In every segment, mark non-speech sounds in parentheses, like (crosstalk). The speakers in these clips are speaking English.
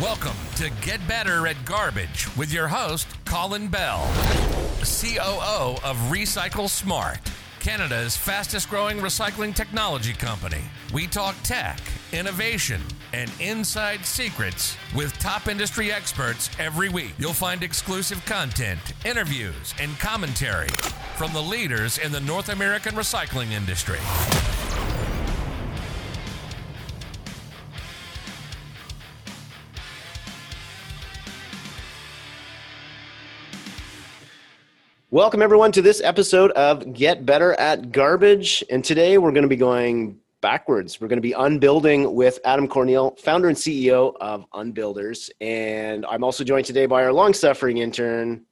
Welcome to Get Better at Garbage with your host, Colin Bell, COO of Recycle Smart, Canada's fastest growing recycling technology company. We talk tech, innovation, and inside secrets with top industry experts every week. You'll find exclusive content, interviews, and commentary from the leaders in the North American recycling industry. Welcome, everyone, to this episode of Get Better at Garbage. And today we're going to be going backwards. We're going to be unbuilding with Adam Corneil, founder and CEO of Unbuilders. And I'm also joined today by our long suffering intern,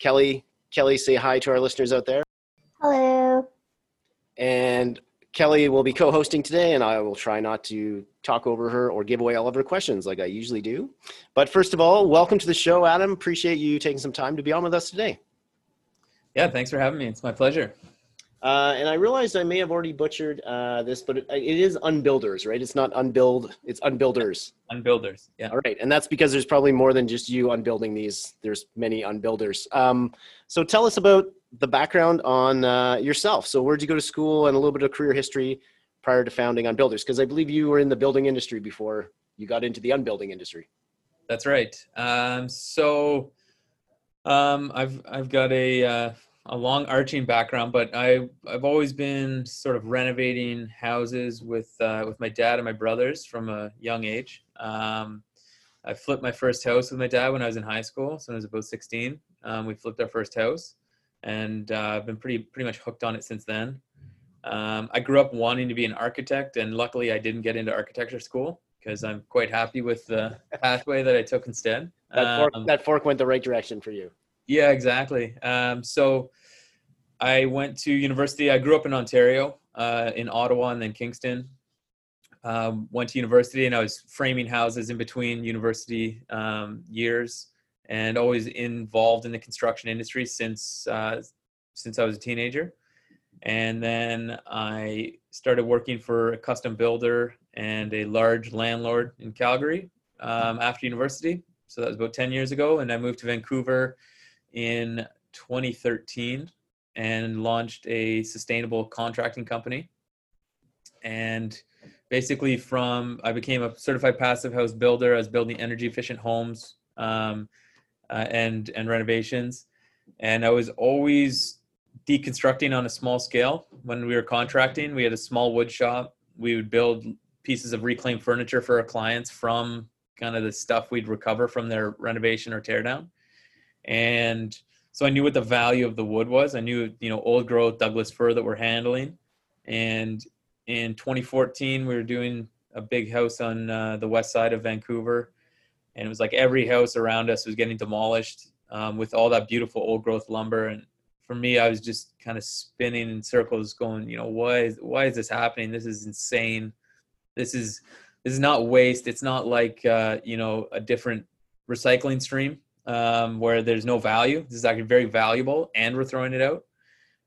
Kelly. Kelly, say hi to our listeners out there. Hello. And Kelly will be co hosting today, and I will try not to talk over her or give away all of her questions like I usually do. But first of all, welcome to the show, Adam. Appreciate you taking some time to be on with us today. Yeah, thanks for having me. It's my pleasure. Uh, and I realized I may have already butchered uh, this, but it, it is unbuilders, right? It's not unbuild, it's unbuilders. Unbuilders, yeah. All right, and that's because there's probably more than just you unbuilding these. There's many unbuilders. Um, so tell us about the background on uh, yourself. So where'd you go to school, and a little bit of career history prior to founding Unbuilders? Because I believe you were in the building industry before you got into the unbuilding industry. That's right. Um, so um, I've I've got a uh, a long arching background, but I I've always been sort of renovating houses with uh, with my dad and my brothers from a young age. Um, I flipped my first house with my dad when I was in high school, so I was about 16. Um, we flipped our first house, and uh, I've been pretty pretty much hooked on it since then. Um, I grew up wanting to be an architect, and luckily I didn't get into architecture school because I'm quite happy with the (laughs) pathway that I took instead. That fork, Um, that fork went the right direction for you. yeah, exactly. Um, so I went to university. I grew up in Ontario, uh, in Ottawa, and then Kingston. Um, went to university, and I was framing houses in between university um, years, and always involved in the construction industry since uh, since I was a teenager. And then I started working for a custom builder and a large landlord in Calgary um, after university. So that was about 10 years ago. And I moved to Vancouver in 2013 and launched a sustainable contracting company. And basically, from I became a certified passive house builder. I was building energy efficient homes um, uh, and and renovations, and I was always deconstructing on a small scale. When we were contracting, we had a small wood shop. We would build pieces of reclaimed furniture for our clients from kind of the stuff we'd recover from their renovation or teardown. And so I knew what the value of the wood was. I knew, you know, old growth Douglas fir that we're handling. And in 2014, we were doing a big house on uh, the west side of Vancouver. And it was like every house around us was getting demolished um, with all that beautiful old growth lumber. And for me, I was just kind of spinning in circles, going, you know, why is why is this happening? This is insane. This is this is not waste. It's not like uh, you know a different recycling stream um, where there's no value. This is actually very valuable, and we're throwing it out.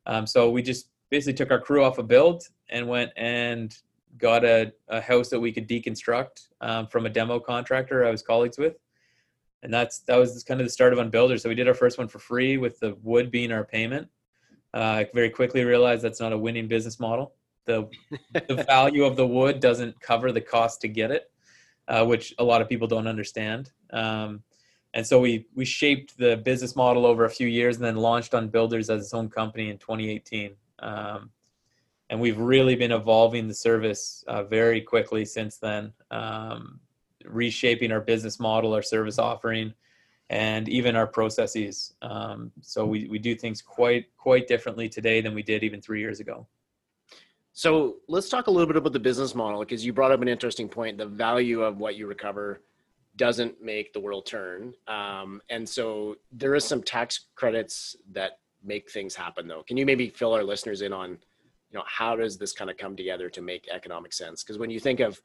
Um, so we just basically took our crew off a build and went and got a, a house that we could deconstruct um, from a demo contractor I was colleagues with and that's that was kind of the start of Unbuilder. So we did our first one for free with the wood being our payment. Uh, I very quickly realized that's not a winning business model. The the value of the wood doesn't cover the cost to get it, uh, which a lot of people don't understand. Um, and so we we shaped the business model over a few years, and then launched Unbuilders as its own company in 2018. Um, and we've really been evolving the service uh, very quickly since then. Um, reshaping our business model, our service offering, and even our processes. Um, so we, we do things quite quite differently today than we did even three years ago. So let's talk a little bit about the business model because you brought up an interesting point. The value of what you recover doesn't make the world turn, um, and so there is some tax credits that make things happen. Though, can you maybe fill our listeners in on, you know, how does this kind of come together to make economic sense? Because when you think of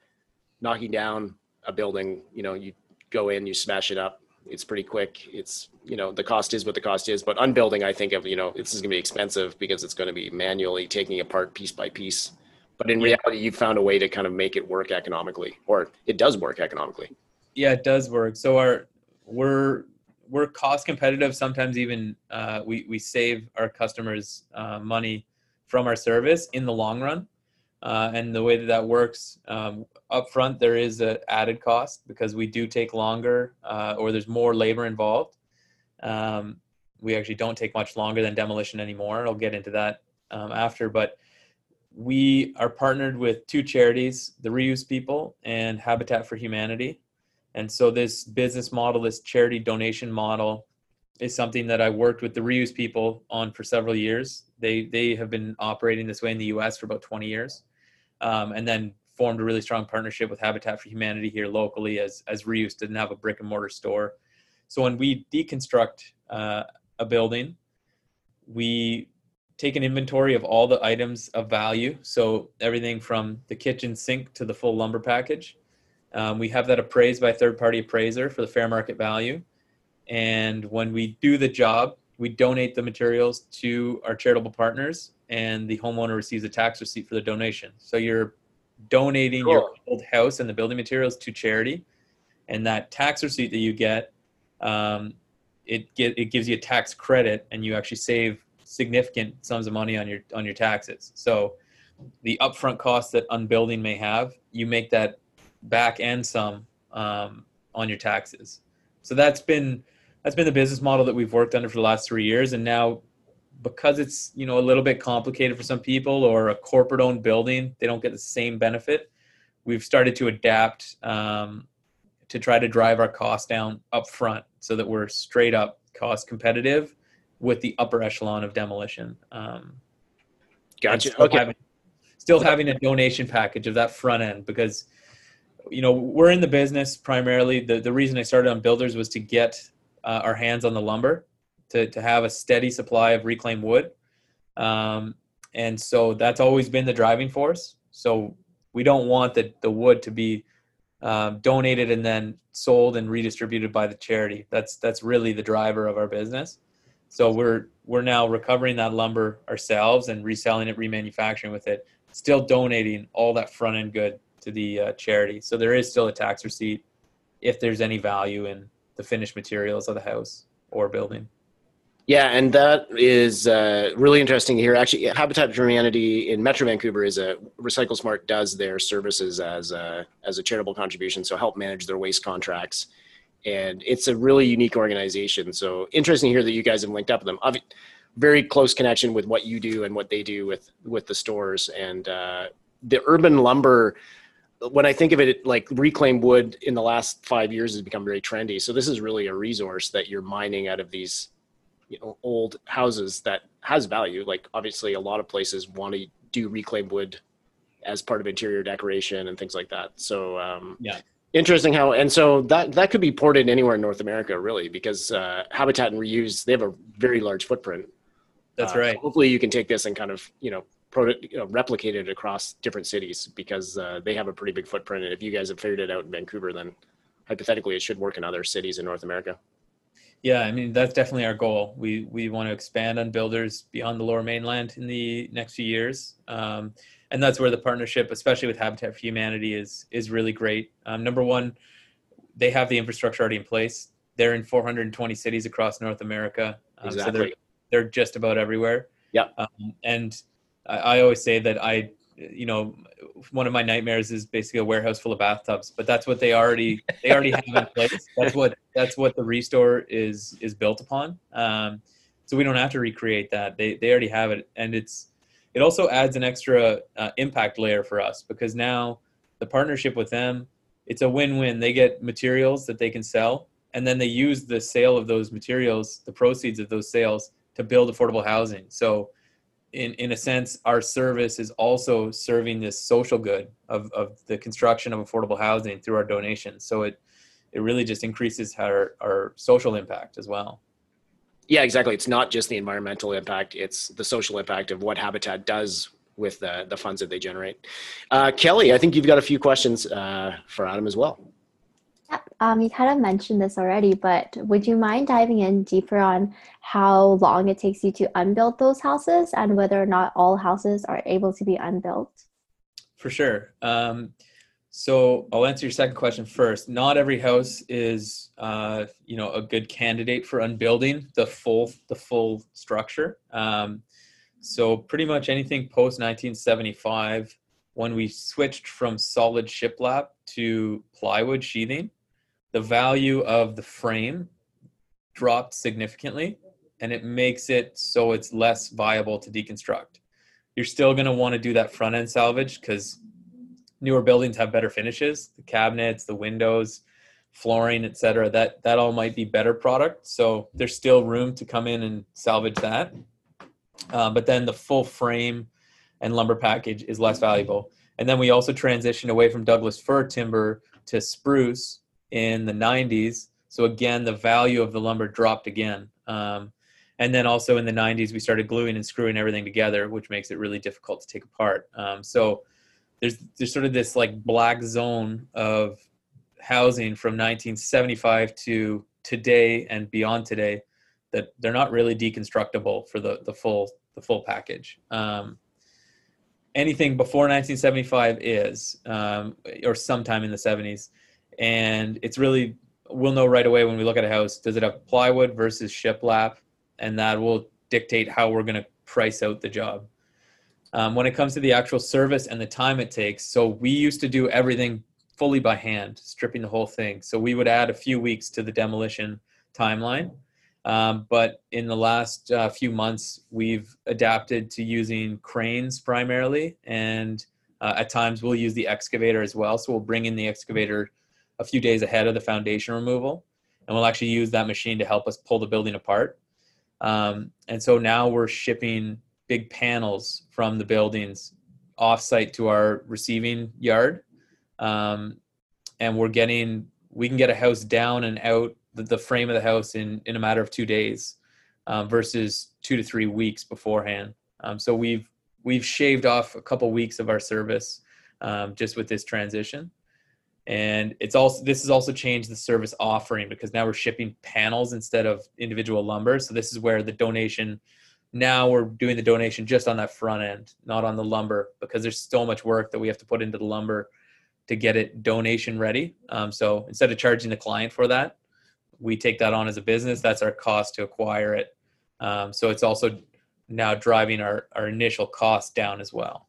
knocking down a building, you know, you go in, you smash it up. It's pretty quick. It's, you know, the cost is what the cost is. But unbuilding, I think of, you know, this is going to be expensive because it's going to be manually taking apart piece by piece. But in reality, you've found a way to kind of make it work economically, or it does work economically. Yeah, it does work. So our we're we're cost competitive. Sometimes even uh, we we save our customers uh, money from our service in the long run. Uh, and the way that that works um, up front, there is an added cost because we do take longer uh, or there's more labor involved. Um, we actually don't take much longer than demolition anymore. I'll get into that um, after, but we are partnered with two charities, the Reuse People and Habitat for Humanity. And so this business model, this charity donation model, is something that I worked with the Reuse People on for several years. They they have been operating this way in the U.S. for about 20 years, um, and then formed a really strong partnership with Habitat for Humanity here locally, as as Reuse didn't have a brick and mortar store. So when we deconstruct uh, a building, we take an inventory of all the items of value. So everything from the kitchen sink to the full lumber package. Um, we have that appraised by third party appraiser for the fair market value. And when we do the job, we donate the materials to our charitable partners, and the homeowner receives a tax receipt for the donation. So you're donating cool. your old house and the building materials to charity, and that tax receipt that you get, um, it get it gives you a tax credit, and you actually save significant sums of money on your on your taxes. So the upfront costs that unbuilding may have, you make that back and some um, on your taxes. So that's been that's been the business model that we've worked under for the last three years, and now because it's you know a little bit complicated for some people or a corporate owned building, they don't get the same benefit. We've started to adapt um, to try to drive our costs down up front so that we're straight up cost competitive with the upper echelon of demolition. Um, gotcha. Still okay. Having, still having a donation package of that front end because you know we're in the business primarily. The the reason I started Unbuilders was to get uh, our hands on the lumber, to to have a steady supply of reclaimed wood, um, and so that's always been the driving force. So we don't want the the wood to be um, donated and then sold and redistributed by the charity. That's that's really the driver of our business. So we're we're now recovering that lumber ourselves and reselling it, remanufacturing with it, still donating all that front end good to the uh, charity. So there is still a tax receipt if there's any value in the finished materials of the house or building. Yeah, and that is uh, really interesting here. Actually, Habitat for Humanity in Metro Vancouver is a Recycle Smart does their services as a, as a charitable contribution, so help manage their waste contracts and it's a really unique organization. So interesting to hear that you guys have linked up with them. Very close connection with what you do and what they do with with the stores and uh, the urban lumber. When I think of it, like reclaimed wood in the last five years has become very trendy. So this is really a resource that you're mining out of these, you know, old houses that has value. Like obviously, a lot of places want to do reclaimed wood as part of interior decoration and things like that. So um, yeah, Interesting how, and so that that could be ported anywhere in North America, really, because uh, Habitat and Reuse they have a very large footprint. That's uh, right. So hopefully, you can take this and kind of you know, you know replicate it across different cities because uh, they have a pretty big footprint. And if you guys have figured it out in Vancouver, then hypothetically, it should work in other cities in North America. Yeah, I mean that's definitely our goal. We we want to expand Unbuilders beyond the Lower Mainland in the next few years. Um, and that's where the partnership, especially with Habitat for Humanity, is is really great. Um, number one, they have the infrastructure already in place. They're in 420 cities across North America, um, exactly. so they're they're just about everywhere. Yeah, um, and I, I always say that I, you know, one of my nightmares is basically a warehouse full of bathtubs, but that's what they already they already have in place. (laughs) That's what that's what the ReStore is is built upon. Um, so we don't have to recreate that. They they already have it, and it's it also adds an extra uh, impact layer for us because now the partnership with them it's a win-win they get materials that they can sell and then they use the sale of those materials the proceeds of those sales to build affordable housing so in, in a sense our service is also serving this social good of, of the construction of affordable housing through our donations so it it really just increases our, our social impact as well yeah, exactly. It's not just the environmental impact; it's the social impact of what Habitat does with the the funds that they generate. Uh, Kelly, I think you've got a few questions uh, for Adam as well. Um, you kind of mentioned this already, but would you mind diving in deeper on how long it takes you to unbuild those houses and whether or not all houses are able to be unbuilt? For sure. Um, So I'll answer your second question first. Not every house is, uh, you know, a good candidate for unbuilding the full the full structure. Um, so pretty much anything post 1975, when we switched from solid shiplap to plywood sheathing, the value of the frame dropped significantly, and it makes it so it's less viable to deconstruct. You're still going to want to do that front end salvage because newer buildings have better finishes. The cabinets the windows flooring etc that that all might be better product. So there's still room to come in and salvage that. Uh, but then the full frame and lumber package is less valuable. And then we also transitioned away from douglas fir timber to spruce in the 90s so again the value of the lumber dropped again. Um, and then also in the 90s we started gluing and screwing everything together which makes it really difficult to take apart. Um, so there's there's sort of this like black zone of housing from 1975 to today and beyond today that they're not really deconstructible for the the full the full package. Um, anything before 1975 is, um, or sometime in the 70s, and it's really we'll know right away when we look at a house. Does it have plywood versus shiplap, and that will dictate how we're going to price out the job um, when it comes to the actual service and the time it takes. So we used to do everything fully by hand, stripping the whole thing. So we would add a few weeks to the demolition timeline. Um, but in the last uh, few months, we've adapted to using cranes primarily, and uh, at times we'll use the excavator as well. So we'll bring in the excavator a few days ahead of the foundation removal, and we'll actually use that machine to help us pull the building apart. Um, and so now we're shipping big panels from the buildings offsite to our receiving yard. Um, and we're getting, we can get a house down and out the, the frame of the house in, in a matter of two days um, versus two to three weeks beforehand. Um, so we've, we've shaved off a couple weeks of our service um, just with this transition. And it's also, this has also changed the service offering because now we're shipping panels instead of individual lumber. So this is where the donation now we're doing the donation just on that front end, not on the lumber, because there's so much work that we have to put into the lumber to get it donation ready. Um, so instead of charging the client for that, we take that on as a business. That's our cost to acquire it. Um, so it's also now driving our, our initial cost down as well.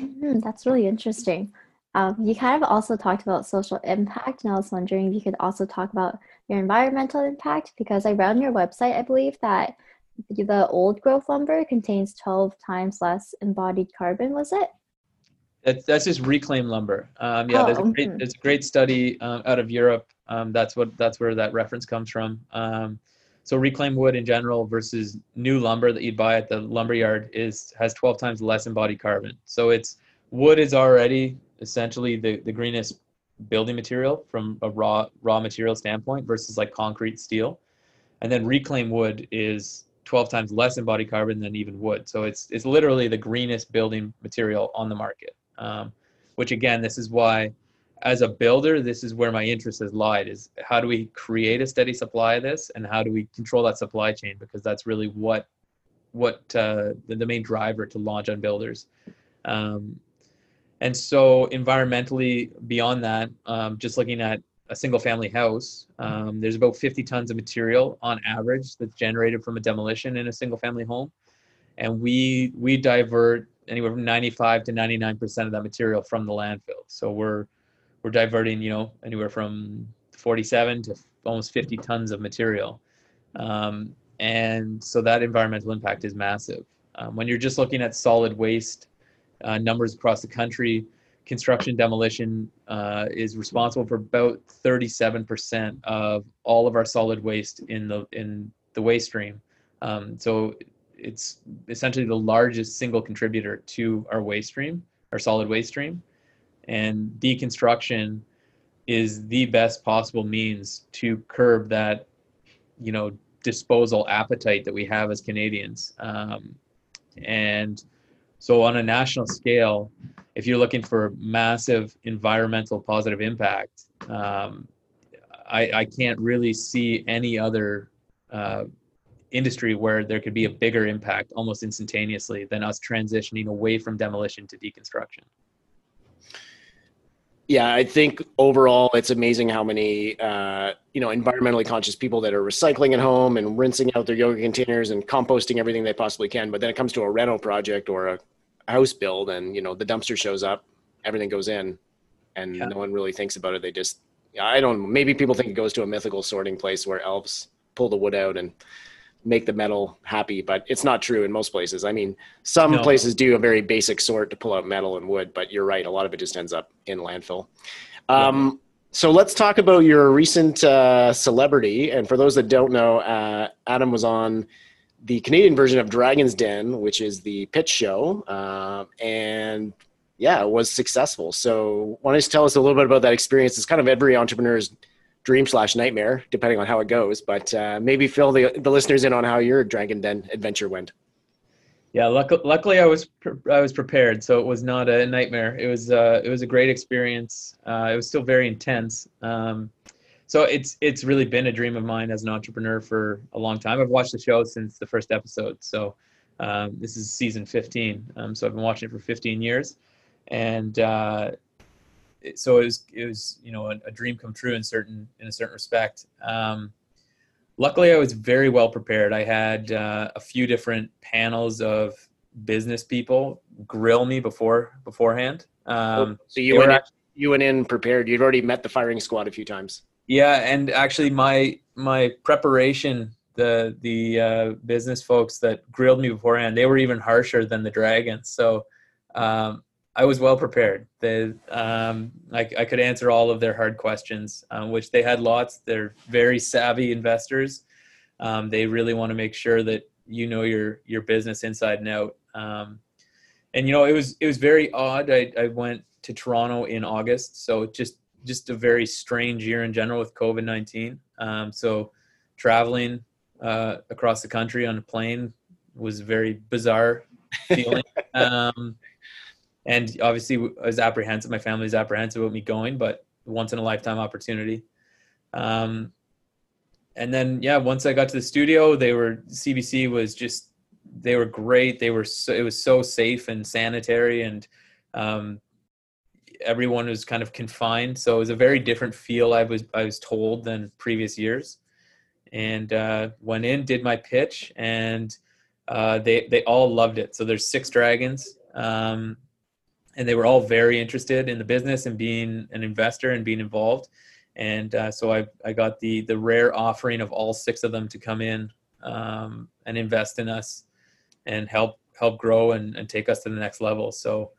Mm-hmm, that's really interesting. Um, you kind of also talked about social impact, and I was wondering if you could also talk about your environmental impact because I read on your website, I believe, that the old growth lumber contains 12 times less embodied carbon, was it? That's, that's just reclaimed lumber. Um, yeah, oh, there's, a great, mm-hmm. there's a great study um, out of Europe. Um, that's what that's where that reference comes from. Um, so reclaimed wood in general versus new lumber that you'd buy at the lumber yard is has 12 times less embodied carbon. So it's wood is already essentially the, the greenest building material from a raw raw material standpoint versus like concrete steel. And then reclaimed wood is 12 times less embodied carbon than even wood. So it's it's literally the greenest building material on the market. Um, which again, this is why, as a builder, this is where my interest has lied: is how do we create a steady supply of this, and how do we control that supply chain? Because that's really what what uh, the, the main driver to launch Unbuilders. Um, and so environmentally, beyond that, um, just looking at a single family house, um, there's about 50 tons of material on average that's generated from a demolition in a single family home. And we we divert anywhere from 95 to 99% of that material from the landfill. So we're we're diverting, you know, anywhere from 47 to almost 50 tons of material. Um, and so that environmental impact is massive. Um, when you're just looking at solid waste uh, numbers across the country, construction demolition uh, is responsible for about 37% of all of our solid waste in the in the waste stream. Um, so it's essentially the largest single contributor to our waste stream, our solid waste stream, and deconstruction is the best possible means to curb that, you know, disposal appetite that we have as Canadians. Um, and so on a national scale, if you're looking for massive environmental positive impact, um, I, I, can't really see any other uh, industry where there could be a bigger impact almost instantaneously than us transitioning away from demolition to deconstruction. Yeah, I think overall it's amazing how many uh, you know environmentally conscious people that are recycling at home and rinsing out their yoga containers and composting everything they possibly can. But then it comes to a rental project or a house build, and you know the dumpster shows up, everything goes in, and yeah. no one really thinks about it. They just I don't. Maybe people think it goes to a mythical sorting place where elves pull the wood out and make the metal happy, but it's not true in most places. I mean, some no. places do a very basic sort to pull out metal and wood, but you're right. A lot of it just ends up in landfill. Um, yeah. So let's talk about your recent uh, celebrity. And for those that don't know, uh, Adam was on the Canadian version of Dragon's Den, which is the pitch show, uh, and yeah, it was successful. So, why don't you tell us a little bit about that experience? It's kind of every entrepreneur's dream slash nightmare, depending on how it goes. But uh, maybe fill the the listeners in on how your Dragon Den adventure went. Yeah, luckily, luckily I was pre- I was prepared, so it was not a nightmare. It was uh, it was a great experience. Uh, it was still very intense. Um, so it's it's really been a dream of mine as an entrepreneur for a long time. I've watched the show since the first episode. So um, this is season 15. Um, so I've been watching it for 15 years, and uh, so it was it was you know a, a, dream come true in certain in a certain respect. Um, luckily, I was very well prepared. I had uh, a few different panels of business people grill me before beforehand. Um, so you went in, you went in prepared. You'd already met the firing squad a few times. Yeah, and actually, my my preparation the the uh, business folks that grilled me beforehand they were even harsher than the dragons so um, I was well prepared. They, um, I, I, could answer all of their hard questions, um, which they had lots. They're very savvy investors. Um, they really want to make sure that you know your your business inside and out. Um, and you know, it was it was very odd. I, I went to Toronto in August, so just just a very strange year in general with COVID nineteen. Um, so traveling uh, across the country on a plane was very bizarre (laughs) feeling. And obviously I was apprehensive. My family was apprehensive about me going, but once in a lifetime opportunity. Um, and then yeah, once I got to the studio, they were CBC was just they were great. They were so, it was so safe and sanitary, and um, everyone was kind of confined. So it was a very different feel. I was I was told than previous years, and uh, went in, did my pitch, and uh, they they all loved it. So there's six dragons. Um, and they were all very interested in the business and being an investor and being involved. And uh, so I, I got the the rare offering of all six of them to come in um, and invest in us and help help grow and, and take us to the next level. So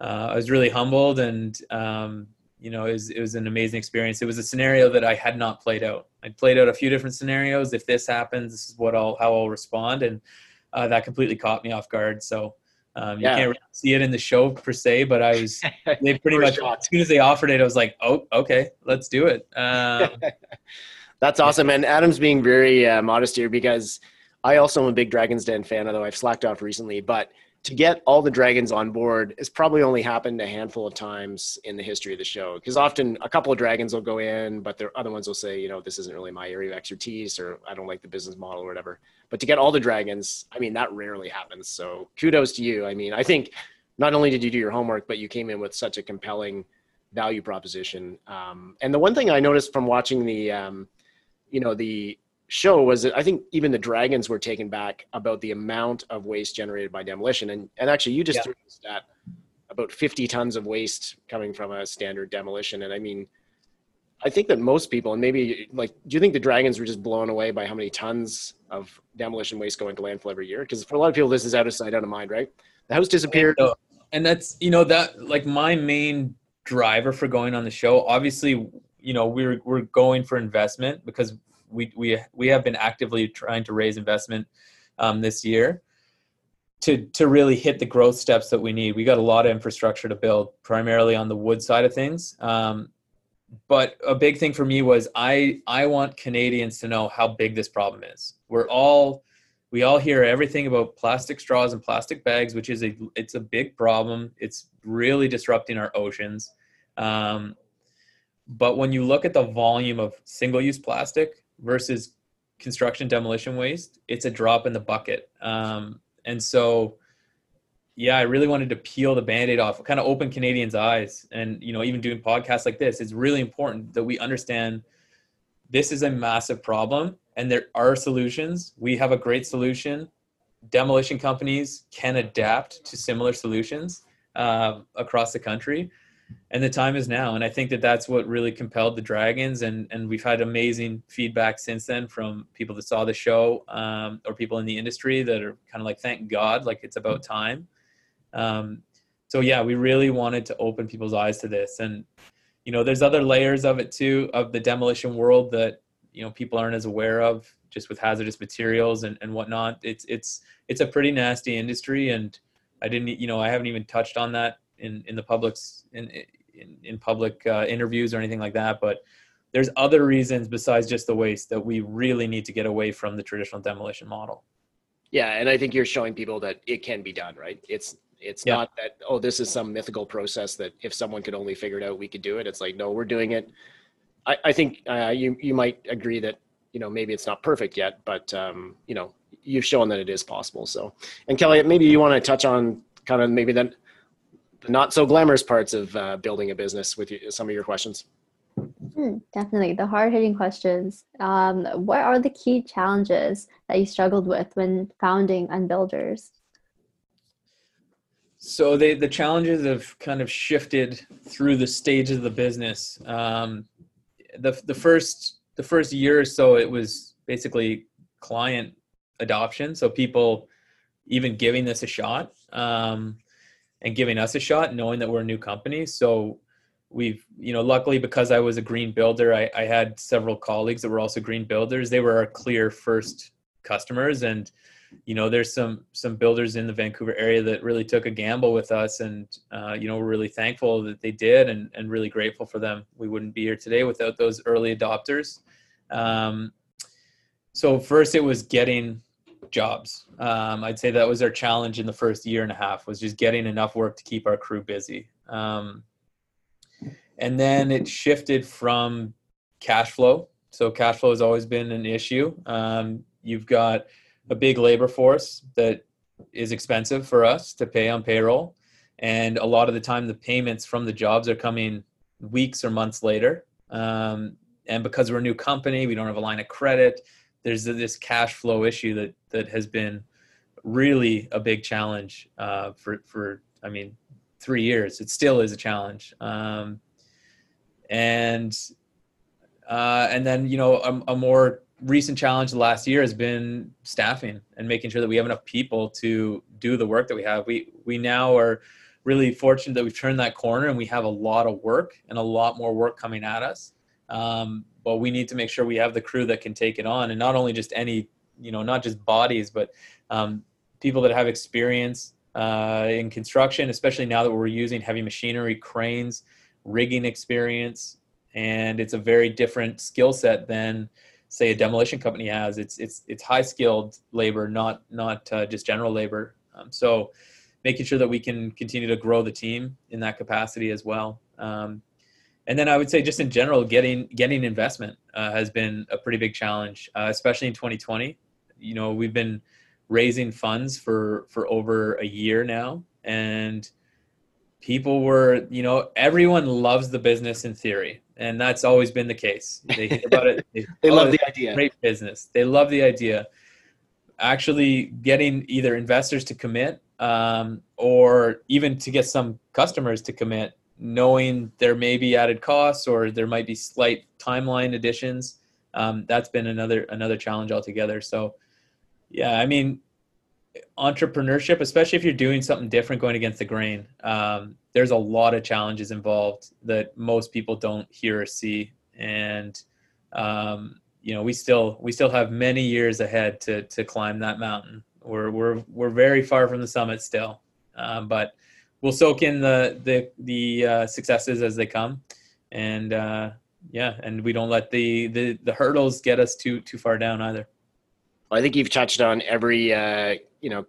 uh, I was really humbled and um, you know it was, it was an amazing experience. It was a scenario that I had not played out. I played out a few different scenarios. If this happens, this is what I'll how I'll respond, and uh, that completely caught me off guard. So um, you yeah. can't really see it in the show per se, but I was (laughs) they pretty much as soon as they offered it, I was like, oh, okay, let's do it. (laughs) Um, That's awesome, and Adam's being very uh, modest here because I also am a big Dragons Den fan, although I've slacked off recently. But to get all the dragons on board has probably only happened a handful of times in the history of the show. Because often a couple of dragons will go in, but the other ones will say, you know, this isn't really my area of expertise, or I don't like the business model, or whatever. But to get all the dragons, I mean, that rarely happens. So kudos to you. I mean, I think not only did you do your homework, but you came in with such a compelling value proposition. Um, and the one thing I noticed from watching the, um, you know, the show was that I think even the dragons were taken back about the amount of waste generated by demolition. And and actually, you just yeah. threw a stat about 50 tons of waste coming from a standard demolition. And I mean, I think that most people, and maybe like, do you think the dragons were just blown away by how many tons of demolition waste going to landfill every year? Because for a lot of people, this is out of sight, out of mind, right? The house disappeared. Uh, and that's you know that like my main driver for going on the show. Obviously, you know we're we're going for investment because we we we have been actively trying to raise investment um, this year to to really hit the growth steps that we need. We got a lot of infrastructure to build, primarily on the wood side of things. Um, but a big thing for me was I I want Canadians to know how big this problem is. We're all we all hear everything about plastic straws and plastic bags, which is a it's a big problem. It's really disrupting our oceans. Um, but when you look at the volume of single-use plastic versus construction demolition waste, it's a drop in the bucket. Um, and so yeah, I really wanted to peel the band-aid off, kind of open Canadians' eyes. And, you know, even doing podcasts like this, it's really important that we understand this is a massive problem and there are solutions. We have a great solution. Demolition companies can adapt to similar solutions uh, across the country. And the time is now. And I think that that's what really compelled the Dragons. And, and we've had amazing feedback since then from people that saw the show um, or people in the industry that are kind of like, thank God, like it's about time um, so yeah, we really wanted to open people's eyes to this, and you know, there's other layers of it too of the demolition world that you know people aren't as aware of, just with hazardous materials and and whatnot. It's it's it's a pretty nasty industry, and I didn't you know I haven't even touched on that in in the public's in in, in public uh, interviews or anything like that, but there's other reasons besides just the waste that we really need to get away from the traditional demolition model. Yeah, and I think you're showing people that it can be done, right? It's it's yeah. not that oh this is some mythical process that if someone could only figure it out we could do it. It's like no, we're doing it. I, I think uh, you you might agree that you know maybe it's not perfect yet, but um, you know you've shown that it is possible. So and Kelly, maybe you want to touch on kind of maybe the, the not so glamorous parts of uh, building a business with you, some of your questions. Mm, definitely the hard hitting questions. Um, what are the key challenges that you struggled with when founding Unbuilders? So they, the challenges have kind of shifted through the stages of the business. Um, the the first the first year or so, it was basically client adoption. So people even giving this a shot um, and giving us a shot, knowing that we're a new company. So we've you know luckily because I was a green builder, I, I had several colleagues that were also green builders. They were our clear first customers and you know there's some some builders in the vancouver area that really took a gamble with us and uh, you know we're really thankful that they did and, and really grateful for them we wouldn't be here today without those early adopters um, so first it was getting jobs um, i'd say that was our challenge in the first year and a half was just getting enough work to keep our crew busy um, and then it shifted from cash flow so cash flow has always been an issue um, you've got a big labor force that is expensive for us to pay on payroll. And a lot of the time, the payments from the jobs are coming weeks or months later. Um, and because we're a new company, we don't have a line of credit. There's this cash flow issue that that has been really a big challenge uh, for for I mean three years. It still is a challenge. Um, and uh, and then you know a, a more recent challenge the last year has been staffing and making sure that we have enough people to do the work that we have. We we now are really fortunate that we've turned that corner and we have a lot of work and a lot more work coming at us. Um, but we need to make sure we have the crew that can take it on, and not only just any, you know, not just bodies, but um, people that have experience uh, in construction, especially now that we're using heavy machinery, cranes, rigging experience, and it's a very different skill set than say a demolition company has. It's it's it's high skilled labor, not not uh, just general labor. Um, so making sure that we can continue to grow the team in that capacity as well. Um, and then I would say just in general, getting getting investment uh, has been a pretty big challenge, uh, especially in 2020. You know, we've been raising funds for for over a year now, and people were, you know, everyone loves the business in theory and that's always been the case. They hear about it. (laughs) They, they love the idea. Great business. They love the idea. Actually, getting either investors to commit um, or even to get some customers to commit, knowing there may be added costs or there might be slight timeline additions. Um, that's been another another challenge altogether. So, yeah, I mean, entrepreneurship, especially if you're doing something different, going against the grain. Um, there's a lot of challenges involved that most people don't hear or see and um, you know we still we still have many years ahead to to climb that mountain we're we're we're very far from the summit still um, but we'll soak in the the the uh, successes as they come and uh, yeah and we don't let the the the hurdles get us too too far down either i think you've touched on every uh, you know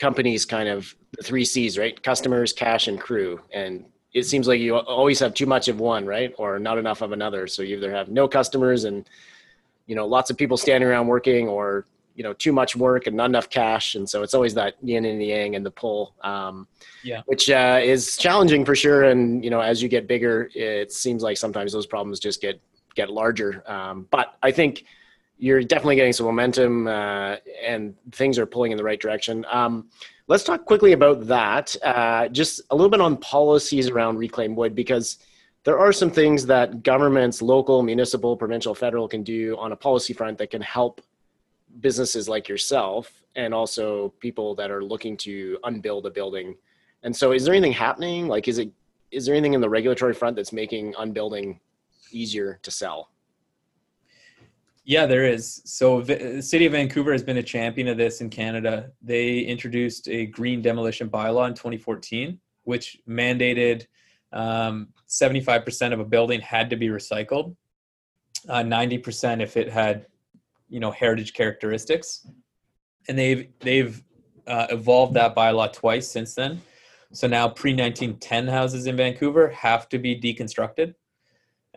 companies kind of the three C's, right? Customers, cash, and crew. And it seems like you always have too much of one, right? Or not enough of another. So you either have no customers and, you know, lots of people standing around working or, you know too much work and not enough cash. And so it's always that yin and yang and the pull um, Yeah. which uh, is challenging for sure. And you know as you get bigger it seems like sometimes those problems just get get larger. Um, but i think you're definitely getting some momentum uh, and things are pulling in the right direction. Um, let's talk quickly about that. Uh, just a little bit on policies around reclaimed wood because there are some things that governments local municipal provincial federal can do on a policy front that can help businesses like yourself and also people that are looking to unbuild a building. And so is there anything happening? Like is it is there anything in the regulatory front that's making unbuilding easier to sell? Yeah, there is. So the city of Vancouver has been a champion of this in Canada. They introduced a green demolition bylaw in 2014, which mandated um, 75% of a building had to be recycled, uh, 90% if it had, you know, heritage characteristics. And they've they've uh, evolved that bylaw twice since then. So now pre-1910 houses in Vancouver have to be deconstructed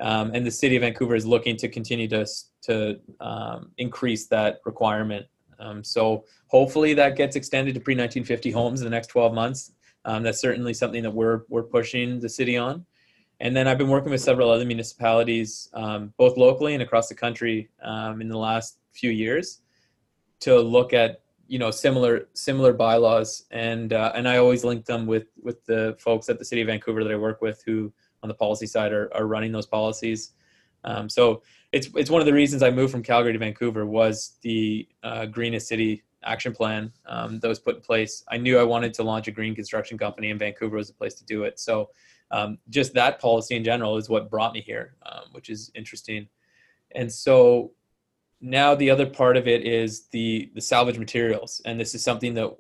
um, and the city of Vancouver is looking to continue to to um, increase that requirement. Um, so hopefully that gets extended to pre 1950 homes in the next 12 months. Um, that's certainly something that we're we're pushing the city on. And then I've been working with several other municipalities, um, both locally and across the country, um, in the last few years, to look at you know similar similar bylaws. And uh, and I always link them with with the folks at the city of Vancouver that I work with who on the policy side are, are running those policies. Um, so it's it's one of the reasons I moved from Calgary to Vancouver was the uh, greenest city action plan um, that was put in place. I knew I wanted to launch a green construction company, and Vancouver was the place to do it. So um, just that policy in general is what brought me here, um, which is interesting. And so now the other part of it is the the salvage materials, and this is something that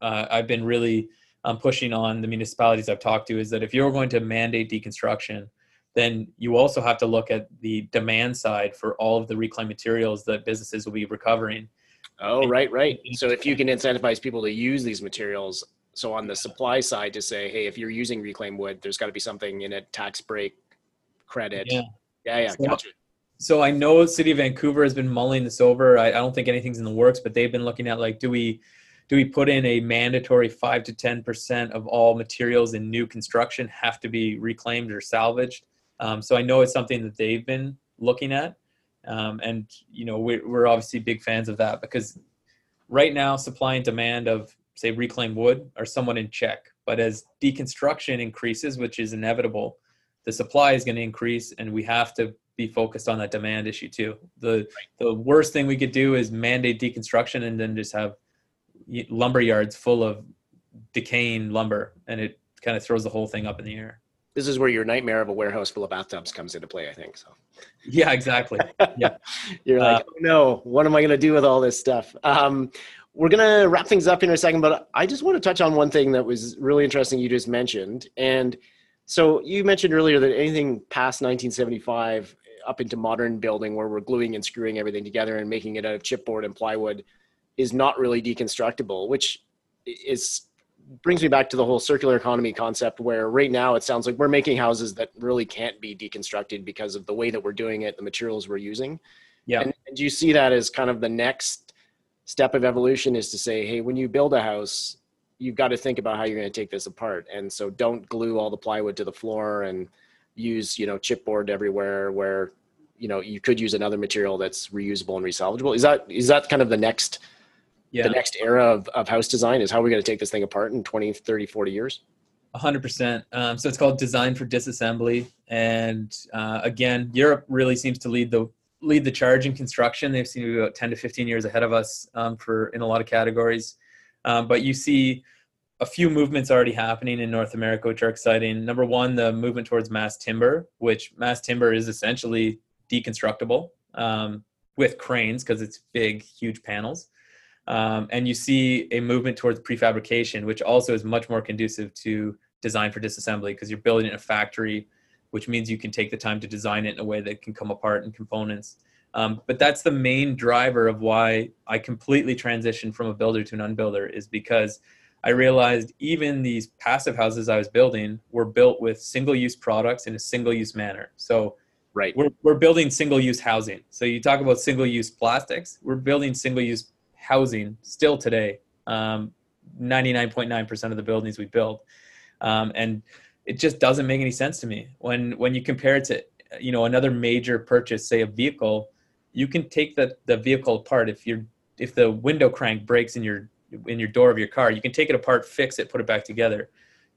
uh, I've been really I'm pushing on the municipalities I've talked to is that if you're going to mandate deconstruction, then you also have to look at the demand side for all of the reclaimed materials that businesses will be recovering. Oh, right, right. So if you can incentivize people to use these materials, so on the supply side to say, hey, if you're using reclaimed wood, there's got to be something in it, tax break, credit. Yeah. yeah, yeah So- gotcha. So I know City of Vancouver has been mulling this over. I, I don't think anything's in the works, but they've been looking at like, do we do we put in a mandatory five to ten percent of all materials in new construction have to be reclaimed or salvaged? Um, so I know it's something that they've been looking at, um, and you know we're, we're obviously big fans of that because right now supply and demand of say reclaimed wood are somewhat in check. But as deconstruction increases, which is inevitable, the supply is going to increase, and we have to be focused on that demand issue too. The the worst thing we could do is mandate deconstruction and then just have lumber yards full of decaying lumber, and it kind of throws the whole thing up in the air. This is where your nightmare of a warehouse full of bathtubs comes into play, I think. So Yeah, exactly. (laughs) Yeah, you're like, oh no, what am I going to do with all this stuff? Um, we're going to wrap things up in a second, but I just want to touch on one thing that was really interesting you just mentioned. And so you mentioned earlier that anything past 1975 up into modern building where we're gluing and screwing everything together and making it out of chipboard and plywood is not really deconstructible, which is brings me back to the whole circular economy concept where right now it sounds like we're making houses that really can't be deconstructed because of the way that we're doing it, the materials we're using. Yeah. And, and do you see that as kind of the next step of evolution is to say, hey, when you build a house, you've got to think about how you're going to take this apart. And so don't glue all the plywood to the floor and use, you know, chipboard everywhere where, you know, you could use another material that's reusable and resalvageable. Is that is that kind of the next Yeah. the next era of, of house design is how we're going to take this thing apart in 20, 30, 40 years? hundred percent. Um, so it's called design for disassembly, and uh, again, Europe really seems to lead the lead the charge in construction. They seem to be about ten to fifteen years ahead of us um, for in a lot of categories. Um, but you see a few movements already happening in North America, which are exciting. Number one, the movement towards mass timber, which mass timber is essentially deconstructible um, with cranes because it's big, huge panels. Um, and you see a movement towards prefabrication, which also is much more conducive to design for disassembly because you're building in a factory, which means you can take the time to design it in a way that can come apart in components. Um, but that's the main driver of why I completely transitioned from a builder to an unbuilder is because I realized even these passive houses I was building were built with single-use products in a single-use manner. So Right. we're, we're building single-use housing. So you talk about single-use plastics, we're building single-use housing still today. Um, 99.9% of the buildings we build. Um, and it just doesn't make any sense to me when when you compare it to you know another major purchase say a vehicle you can take the, the vehicle apart if you're if the window crank breaks in your in your door of your car you can take it apart fix it put it back together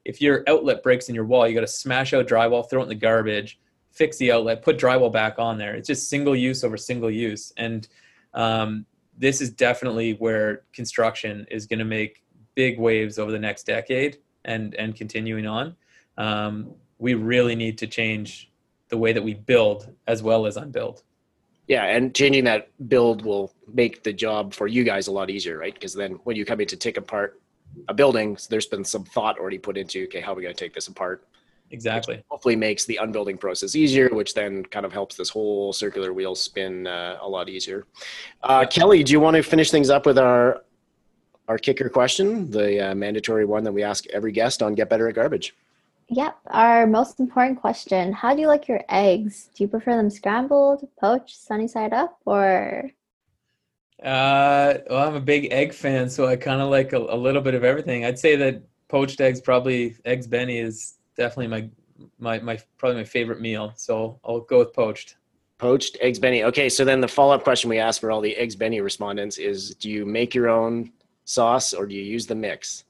if your outlet breaks in your wall you got to smash out drywall throw it in the garbage fix the outlet put drywall back on there it's just single use over single use and um, this is definitely where construction is going to make big waves over the next decade and and continuing on um, we really need to change the way that we build as well as unbuild. Yeah, and changing that build will make the job for you guys a lot easier, right? Because then when you come in to take apart a building, so there's been some thought already put into, okay, how are we going to take this apart? Exactly. hopefully makes the unbuilding process easier, which then kind of helps this whole circular wheel spin uh, a lot easier. Uh, Kelly, do you want to finish things up with our our kicker question, the uh, mandatory one that we ask every guest on Get Better at Garbage? Yep. Our most important question How do you like your eggs? Do you prefer them scrambled, poached, sunny side up, or? Uh, well, I'm a big egg fan, so I kind of like a, a, little bit of everything. I'd say that poached eggs, probably eggs Benny, is definitely my my my probably my favorite meal. So I'll go with poached. Poached eggs Benny. Okay, so then the follow up question we ask for all the eggs Benny respondents is: Do you make your own sauce or do you use the mix?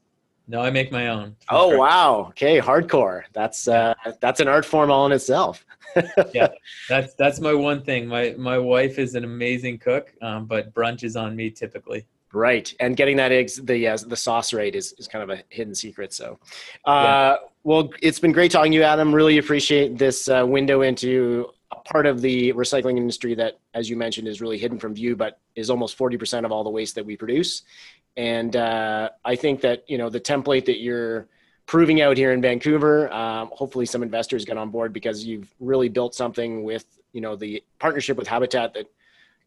No, I make my own. Oh sure. wow! Okay, hardcore. That's uh, that's an art form all in itself. (laughs) yeah, that's that's my one thing. My my wife is an amazing cook, um, but brunch is on me typically. Right, and getting that eggs the uh, the sauce rate is, is kind of a hidden secret. So, uh, yeah. well, it's been great talking to you, Adam. Really appreciate this uh, window into a part of the recycling industry that, as you mentioned, is really hidden from view, but is almost forty percent of all the waste that we produce. And uh, I think that you know the template that you're proving out here in Vancouver, um, hopefully some investors get on board because you've really built something with you know the partnership with Habitat that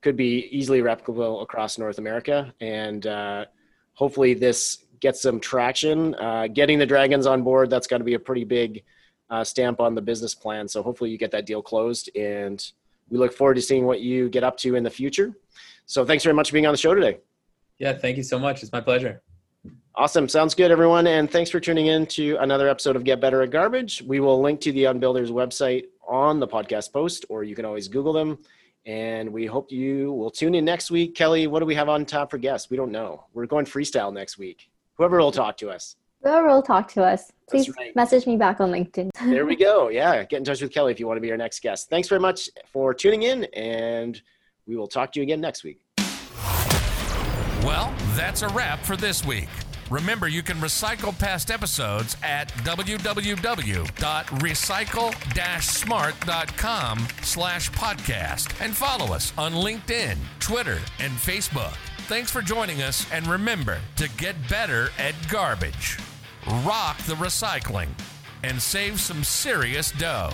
could be easily replicable across North America. And uh, hopefully this gets some traction. Uh, getting the Dragons on board, that's got to be a pretty big uh, stamp on the business plan. So hopefully you get that deal closed and we look forward to seeing what you get up to in the future. So thanks very much for being on the show today. Yeah, thank you so much. It's my pleasure. Awesome. Sounds good, everyone. And thanks for tuning in to another episode of Get Better at Garbage. We will link to the Unbuilders website on the podcast post, or you can always Google them. And we hope you will tune in next week. Kelly, what do we have on top for guests? We don't know. We're going freestyle next week. Whoever will talk to us. Whoever will talk to us. Please right. message me back on LinkedIn. (laughs) there we go. Yeah. Get in touch with Kelly if you want to be our next guest. Thanks very much for tuning in, and we will talk to you again next week. Well, that's a wrap for this week. Remember, you can recycle past episodes at www.recycle-smart.com slash podcast and follow us on LinkedIn, Twitter, and Facebook. Thanks for joining us, and remember to get better at garbage. Rock the recycling and save some serious dough.